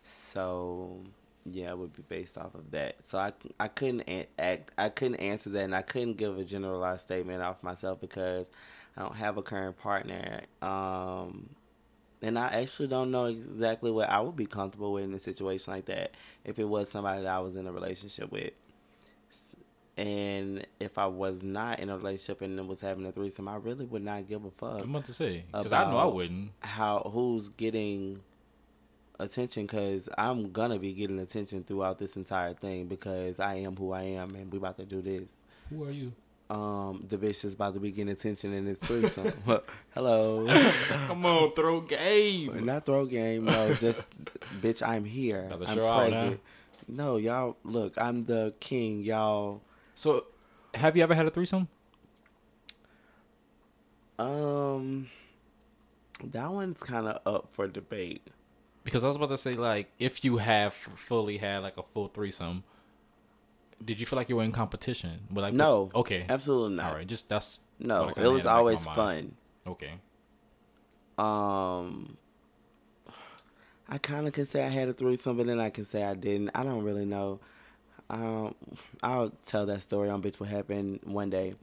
so yeah, it would be based off of that. So I, I couldn't an- act, I couldn't answer that, and I couldn't give a generalized statement off myself because I don't have a current partner. Um, and I actually don't know exactly what I would be comfortable with in a situation like that if it was somebody that I was in a relationship with. And if I was not in a relationship and was having a threesome, I really would not give a fuck I'm about to say because I know I wouldn't. how who's getting attention because I'm gonna be getting attention throughout this entire thing because I am who I am and we about to do this. Who are you? Um, the bitch is about to be getting attention in this threesome. Hello. Come on, throw game. Not throw game, no. Just bitch, I'm here. I'm show out, present. No, y'all look. I'm the king. Y'all. So, have you ever had a threesome? Um, that one's kind of up for debate. Because I was about to say, like, if you have fully had like a full threesome, did you feel like you were in competition? But like, No. okay, Absolutely not. all right, just that's No, it was had in the back of always fun. Okay, Um, I kind of can say I had a threesome, but then I can say I didn't. I don't really know. Um, I'll tell that story on Bitch What Happened one day,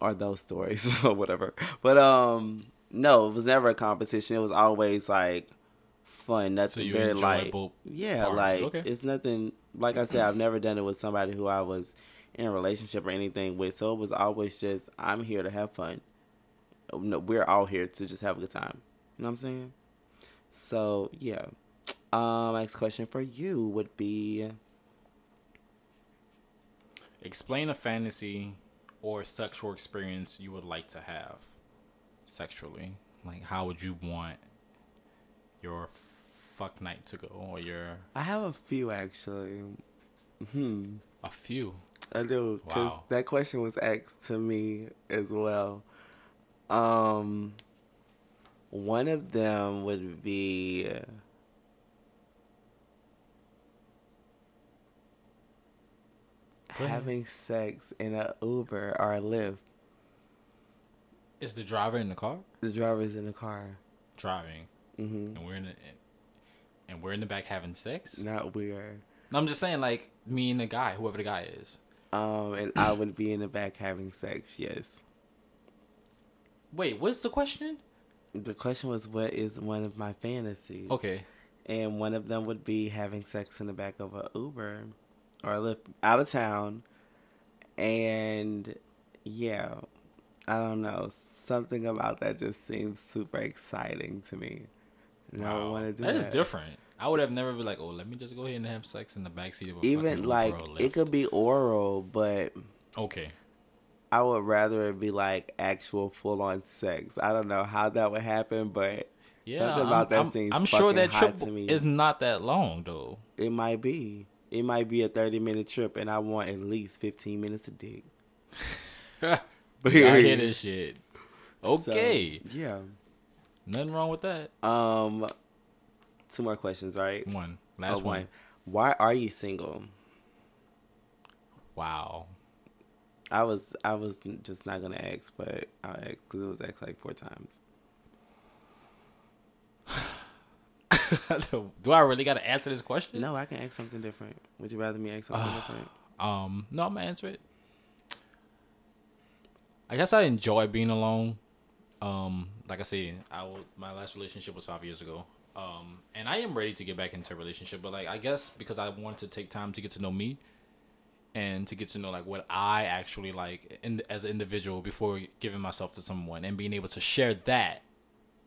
or those stories or whatever. But um, no, it was never a competition. It was always like fun. Nothing you very like yeah, parts. like Okay. it's nothing. Like I said, I've never done it with somebody who I was in a relationship or anything with. So it was always just I'm here to have fun. No, we're all here to just have a good time. You know what I'm saying? So yeah. Um, next question for you would be Explain a fantasy or sexual experience you would like to have sexually. Like, how would you want your fuck night to go, or your I have a few actually. Hmm. a few? I do because Wow. that question was asked to me as well. Um, one of them would be having sex in a Uber or a Lyft. Is the driver in the car The driver's in the car. driving, Mm-hmm. and we're in the and we're in the back having sex? Not weird. No, I'm just saying, like me and the guy, whoever the guy is. Um, and I would be in the back having sex. Yes. Wait, what's the question? The question was, what is one of my fantasies? Okay. and one of them would be having sex in the back of a Uber or a Lyft out of town. And yeah, I don't know. Something about that just seems super exciting to me. Wow. want to do that that. is different. I would have never been like, oh, let me just go ahead and have sex in the backseat of a Even like it could be oral, but Okay. I would rather it be like actual full on sex. I don't know how that would happen, but Yeah, something I'm, about that I'm, I'm sure that trip to me. is not that long though. It might be. It might be a thirty minute trip, and I want at least fifteen minutes of dick. I hear this shit. So, Okay, yeah. Nothing wrong with that. Um, two more questions, right? One last Oh, one. Why are you single? Wow. I was I was just not gonna ask, but I'll ask because it was asked like four times. Do I really got to answer this question? No, I can ask something different. Would you rather me ask something different? Um, no, I'm gonna answer it. I guess I enjoy being alone. Um, like I said, I w- my last relationship was five years ago. Um, and I am ready to get back into a relationship, but like I guess because I want to take time to get to know me, and to get to know like what I actually like in, as an individual before giving myself to someone, and being able to share that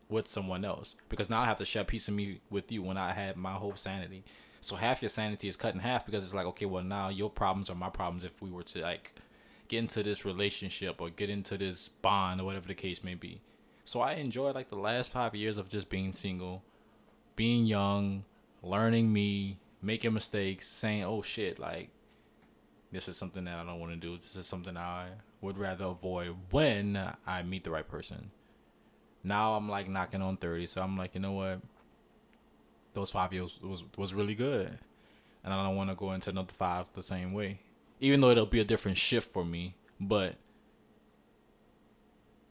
with someone else. Because now I have to share a piece of me with you when I had my whole sanity. So half your sanity is cut in half because it's like, okay, well now your problems are my problems if we were to like get into this relationship or get into this bond or whatever the case may be. So I enjoyed like the last five years of just being single, being young, learning me, making mistakes, saying, oh shit, like this is something that I don't want to do. This is something I would rather avoid when I meet the right person. Now I'm like knocking on 30, so I'm like, you know what? Those five years was was really good, and I don't want to go into another five the same way. Even though it'll be a different shift for me, but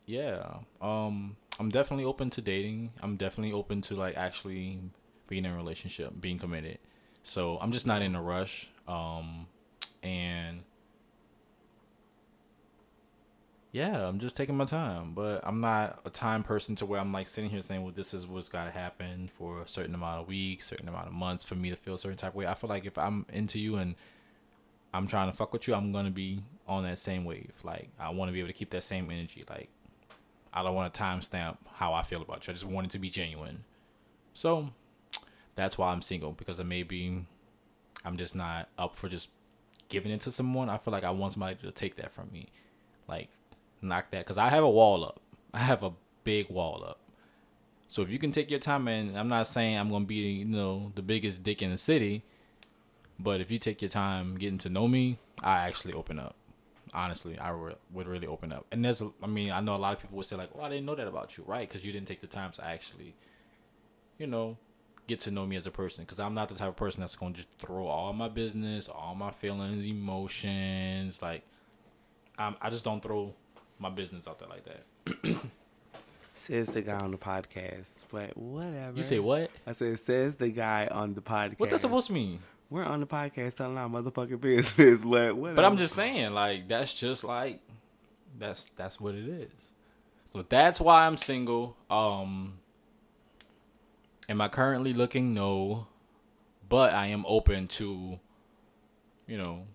yeah, um, I'm definitely open to dating. I'm definitely open to like actually being in a relationship, being committed. So I'm just not in a rush. Um, and yeah, I'm just taking my time, but I'm not a time person to where I'm like sitting here saying, "Well, this is what's got to happen for a certain amount of weeks, certain amount of months for me to feel a certain type of way." I feel like if I'm into you and I'm trying to fuck with you, I'm gonna be on that same wave. Like I want to be able to keep that same energy. Like I don't want to timestamp how I feel about you. I just want it to be genuine. So that's why I'm single because I maybe I'm just not up for just giving it to someone. I feel like I want somebody to take that from me, like knock that because I have a wall up. I have a big wall up. So if you can take your time, and I'm not saying I'm gonna be you know the biggest dick in the city, but if you take your time getting to know me, I actually open up. Honestly, I re- would really open up. And there's, I mean, I know a lot of people would say like, "Oh, I didn't know that about you," right? Because you didn't take the time to actually, you know, get to know me as a person. Because I'm not the type of person that's going to just throw all my business, all my feelings, emotions. Like, I'm, I just don't throw my business out there like that. Says the guy on the podcast. But whatever. You say what? I said says the guy on the podcast. What that supposed to mean? We're on the podcast telling our motherfucking business, but whatever. But I'm just saying, like that's just like that's that's what it is. So that's why I'm single. Um Am I currently looking? No. But I am open to, you know,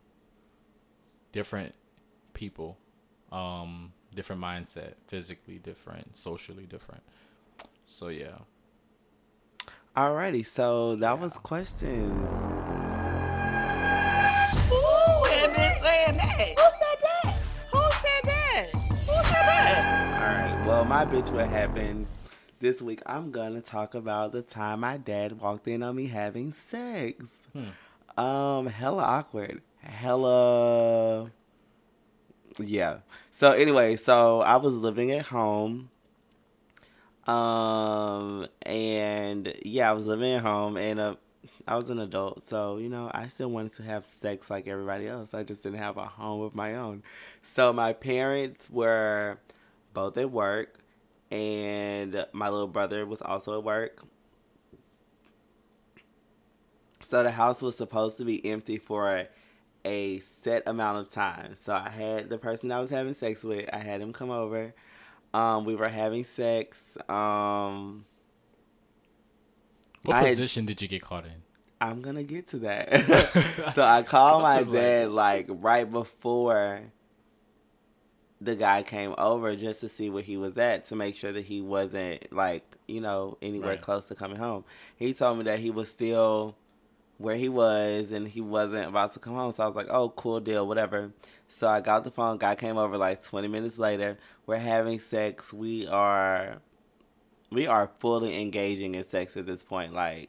different people. Um, different mindset, physically different, socially different. So yeah. Alrighty, so that was questions. Who been saying that? Who said that? Who said that? Who said that? Alright, well, my bitch, what happened this week? I'm gonna talk about the time my dad walked in on me having sex. Um, hella awkward. Hella. Yeah. So, anyway, so I was living at home. Um, and yeah, I was living at home and uh, I was an adult, so you know, I still wanted to have sex like everybody else. I just didn't have a home of my own. So my parents were both at work, and my little brother was also at work. So the house was supposed to be empty for a, set amount of time. So I had the person I was having sex with, I had him come over. Um, we were having sex. Um, What I had- position did you get caught in? I'm gonna get to that. so I called my like- dad like right before the guy came over just to see where he was at to make sure that he wasn't like you know anywhere Right. close to coming home. He told me that he was still where he was and he wasn't about to come home. So I was like, "Oh, cool deal, whatever." So I got the phone. Guy came over like 20 minutes later. We're having sex. We are we are fully engaging in sex at this point. Like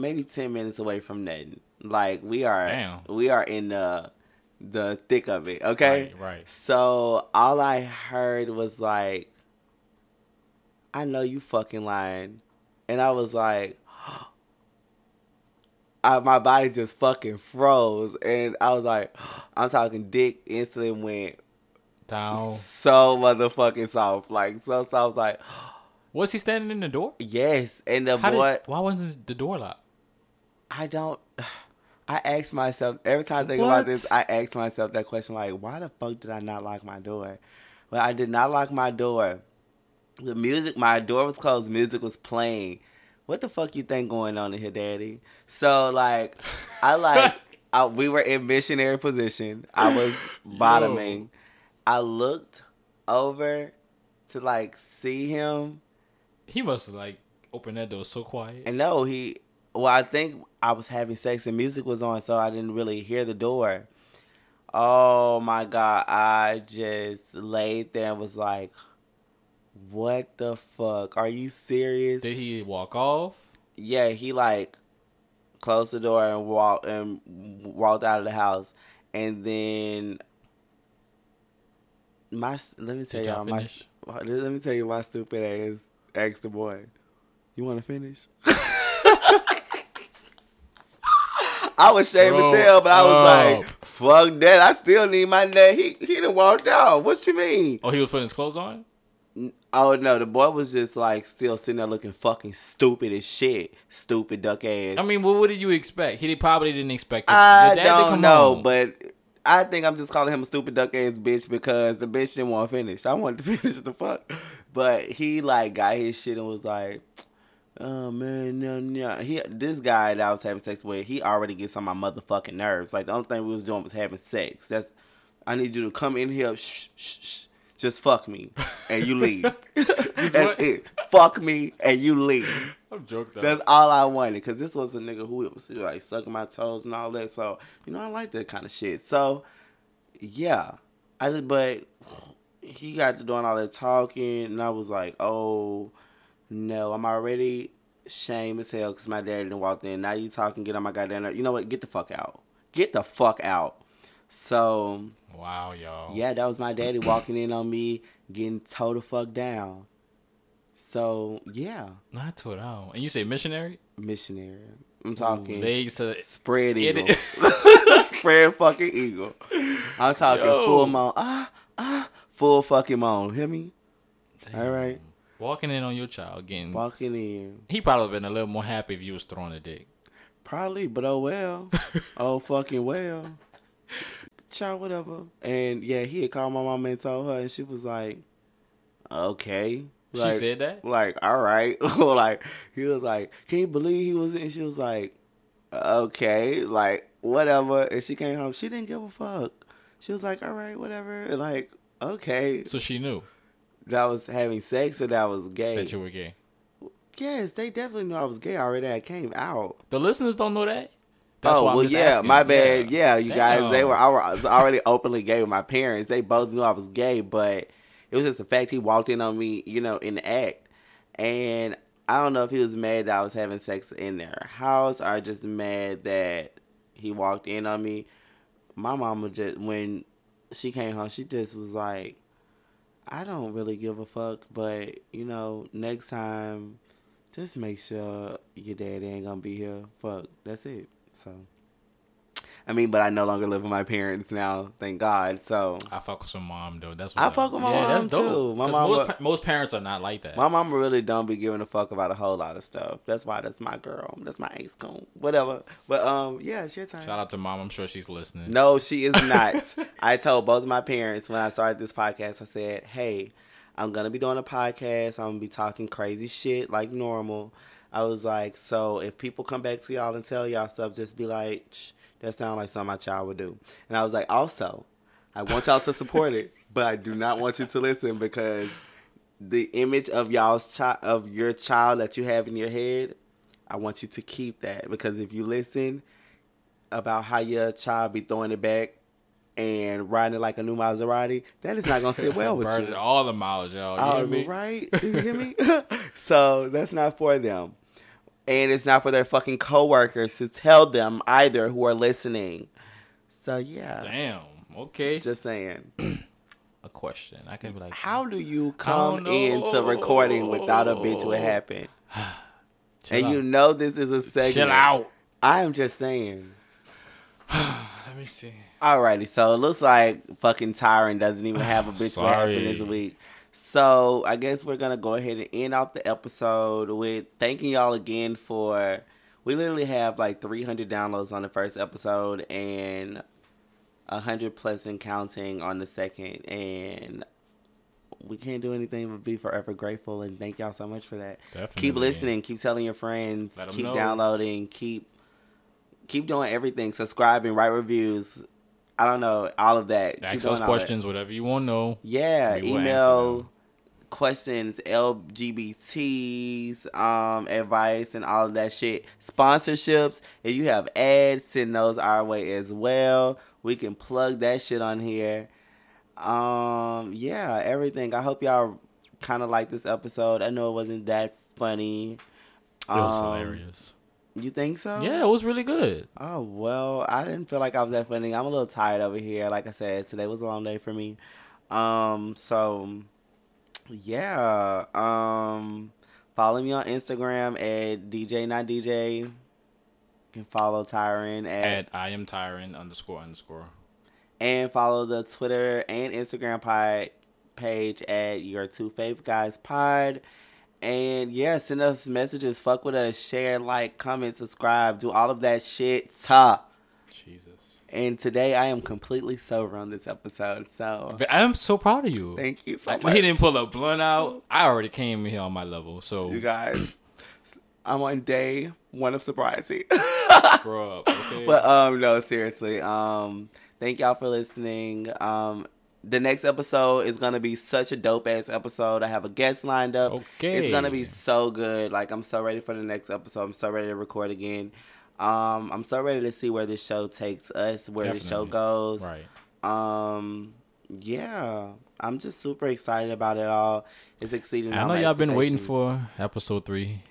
maybe 10 minutes away from nothing. Like we are Damn. we are in the the thick of it, okay? Right, right. So all I heard was like I know you fucking lying. And I was like I, my body just fucking froze and I was like I'm talking dick instantly went Down. so motherfucking soft. Like so I was like Was he standing in the door? yes. And the How boy did, why wasn't the door locked? I don't. I ask myself every time I think What? about this. I ask myself that question like, why the fuck did I not lock my door? Well, I did not lock my door. The music, my door was closed. Music was playing. What the fuck you think going on in here, Daddy? So like, I like. I, we were in missionary position. I was bottoming. I looked over to like see him. He must have like opened that door so quiet. And no, he. Well, I think I was having sex and music was on, so I didn't really hear the door. Oh my god! I just laid there and was like, "What the fuck? Are you serious?" Did he walk off? Yeah, he like closed the door and walked and walked out of the house, and then my let me tell Did y'all y'all my let me tell you my stupid ass asked the boy, "You want to finish?" I was ashamed Bro, as hell, but I was like, "Fuck that! I still need my nut." He he done walked out. What you mean? Oh, he was putting his clothes on. Oh no, the boy was just like still sitting there looking fucking stupid as shit. Stupid duck ass. I mean, well, what did you expect? He probably didn't expect. Your, I dad don't know, home. but I think I'm just calling him a stupid duck ass bitch because the bitch didn't want to finish. I wanted to finish the fuck, but he like got his shit and was like, "Oh man, no, no." He this guy that I was having sex with, he already gets on my motherfucking nerves. Like the only thing we was doing was having sex. That's I need you to come in here, shh, shh, shh, just fuck me, and you leave. That's what? it. Fuck me and you leave. I'm joking. That's all I wanted because this was a nigga who was like sucking my toes and all that. So you know I like that kind of shit. So yeah, I just but he got to doing all that talking and I was like, oh no, I'm already shame as hell because my dad didn't walk in. Now you talking, get on my goddamn. nerve. You know what? Get the fuck out. Get the fuck out. So wow, y'all. yeah, that was my daddy walking in on me, getting toe the fuck down. So yeah, Not to it out. And you say missionary? missionary. I'm Ooh, talking legs to spread eagle, spread fucking eagle. I'm talking Yo. full moon. Ah ah full fucking moan. Hear me? All right. Walking in on your child getting. Walking in. He probably been a little more happy if you was throwing a dick. Probably, but oh well. oh fucking well. Child, whatever. And yeah, he had called my mom and told her, and she was like, okay. Like, she said that. like, all right. like, he was like, can you believe he was in? She was like, okay, like, whatever. And she came home. She didn't give a fuck. She was like, all right, whatever. And like, okay. So she knew That was having sex or that was gay. that you were gay. Yes, they definitely knew I was gay already. I came out. The listeners don't know that. oh why I'm well, yeah, asking. my bad. Yeah, you guys, they were. I was already openly gay with my parents. They both knew I was gay, but it was just the fact he walked in on me, you know, in the act, and I don't know if he was mad that I was having sex in their house or just mad that he walked in on me. My mama just when she came home, she just was like, I don't really give a fuck, but you know, next time, just make sure your daddy ain't gonna be here. Fuck, that's it. So, I mean, but I no longer live with my parents now, thank God. So, I fuck with some mom though. That's what I fuck with my yeah, mom, that's dope. too. My 'Cause mama- most, pa- most parents are not like that. my mom really don't be giving a fuck about a whole lot of stuff. That's why that's my girl. That's my ace coon. Whatever. But um, yeah, it's your time. Shout out to mom. I'm sure she's listening. No, she is not. I told both of my parents when I started this podcast, I said, hey, I'm going to be doing a podcast. I'm going to be talking crazy shit like normal. I was like, so if people come back to y'all and tell y'all stuff, just be like, Shh, that sounds like something my child would do. And I was like, also, I want y'all to support it, but I do not want you to listen because the image of y'all's child of your child that you have in your head, I want you to keep that because if you listen about how your child be throwing it back and riding it like a new Maserati, that is not gonna sit well with you. all the miles, y'all. You me? right? Do you hear me? so that's not for them. And it's not for their fucking coworkers to tell them either who are listening. So yeah. Damn. Okay. Just saying. a question. I can be like, How do you come into recording without a bitch what happened? And out. you know this is a segment. chill out. I am just saying. Let me see. Alrighty, so it looks like fucking Tyran doesn't even have a bitch what happened Sorry. this week. So I guess we're gonna go ahead and end off the episode with thanking y'all again for. We literally have like 300 downloads on the first episode and 100 plus and counting on the second, and we can't do anything but be forever grateful and thank y'all so much for that. Definitely. Keep listening, keep telling your friends, keep know. downloading, keep keep doing everything, subscribing, write reviews. I don't know, all of that. Ask us that. questions, whatever you want to know. Yeah, We will answer email questions, LGBTs, um, advice, and all of that shit. Sponsorships. If you have ads, send those our way as well. We can plug that shit on here. Um, yeah, everything. I hope y'all kind of like this episode. I know it wasn't that funny. It was Um, hilarious. You think so? Yeah, it was really good. Oh well, I didn't feel like I was that funny. I'm a little tired over here. Like I said, today was a long day for me. Um, so yeah. Um, follow me on Instagram at DeeJai not DJ. You can follow Tyran at, At I am Tyran underscore underscore. and follow the Twitter and Instagram pod page at your two fave guys pod. And yeah, send us messages, fuck with us, share, like, comment, subscribe, do all of that shit. Ta. Jesus. And today I am completely sober on this episode. So But I'm so proud of you. thank you so Like, much. he didn't pull a blunt out. I already came here on my level. So you guys. I'm on day one of sobriety. grow up. Okay. but um no, seriously. Um thank y'all for listening. Um the next episode is gonna be such a dope ass episode. I have a guest lined up. Okay. It's gonna be so good. Like I'm so ready for the next episode. I'm so ready to record again. Um I'm so ready to see where this show takes us, where the show goes. right. Um, yeah, I'm just super excited about it all. It's exceeding. I know y'all been waiting for episode three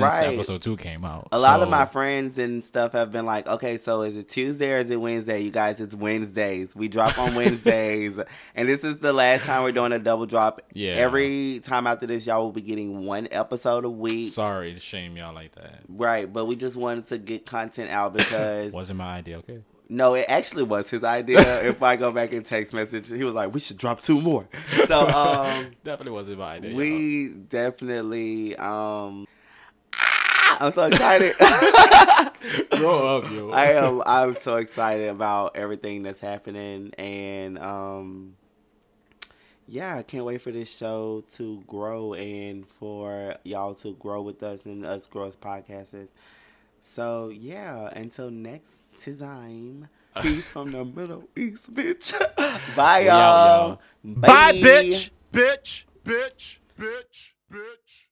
since Right. episode two came out. A lot of my friends and stuff have been like, okay, so is it Tuesday or is it Wednesday? You guys, it's Wednesdays. We drop on Wednesdays, and this is the last time we're doing a double drop. Yeah. Every time after this, y'all will be getting one episode a week. Sorry to shame y'all like that. Right, but we just wanted to get content out because Wasn't my idea. Okay. No, it actually was his idea. if I go back and text message, he was like, "We should drop two more." So um, Definitely wasn't my idea. y'all. we definitely um, I'm so excited. grow up, yo. I am. I'm so excited about everything that's happening, and um, yeah, I can't wait for this show to grow and for y'all to grow with us and us grow as podcasters. So yeah, until next time, peace from the Middle East, bitch. Bye, y'all. y'all. Bye, bitch. Bitch. Bitch. Bitch. Bitch.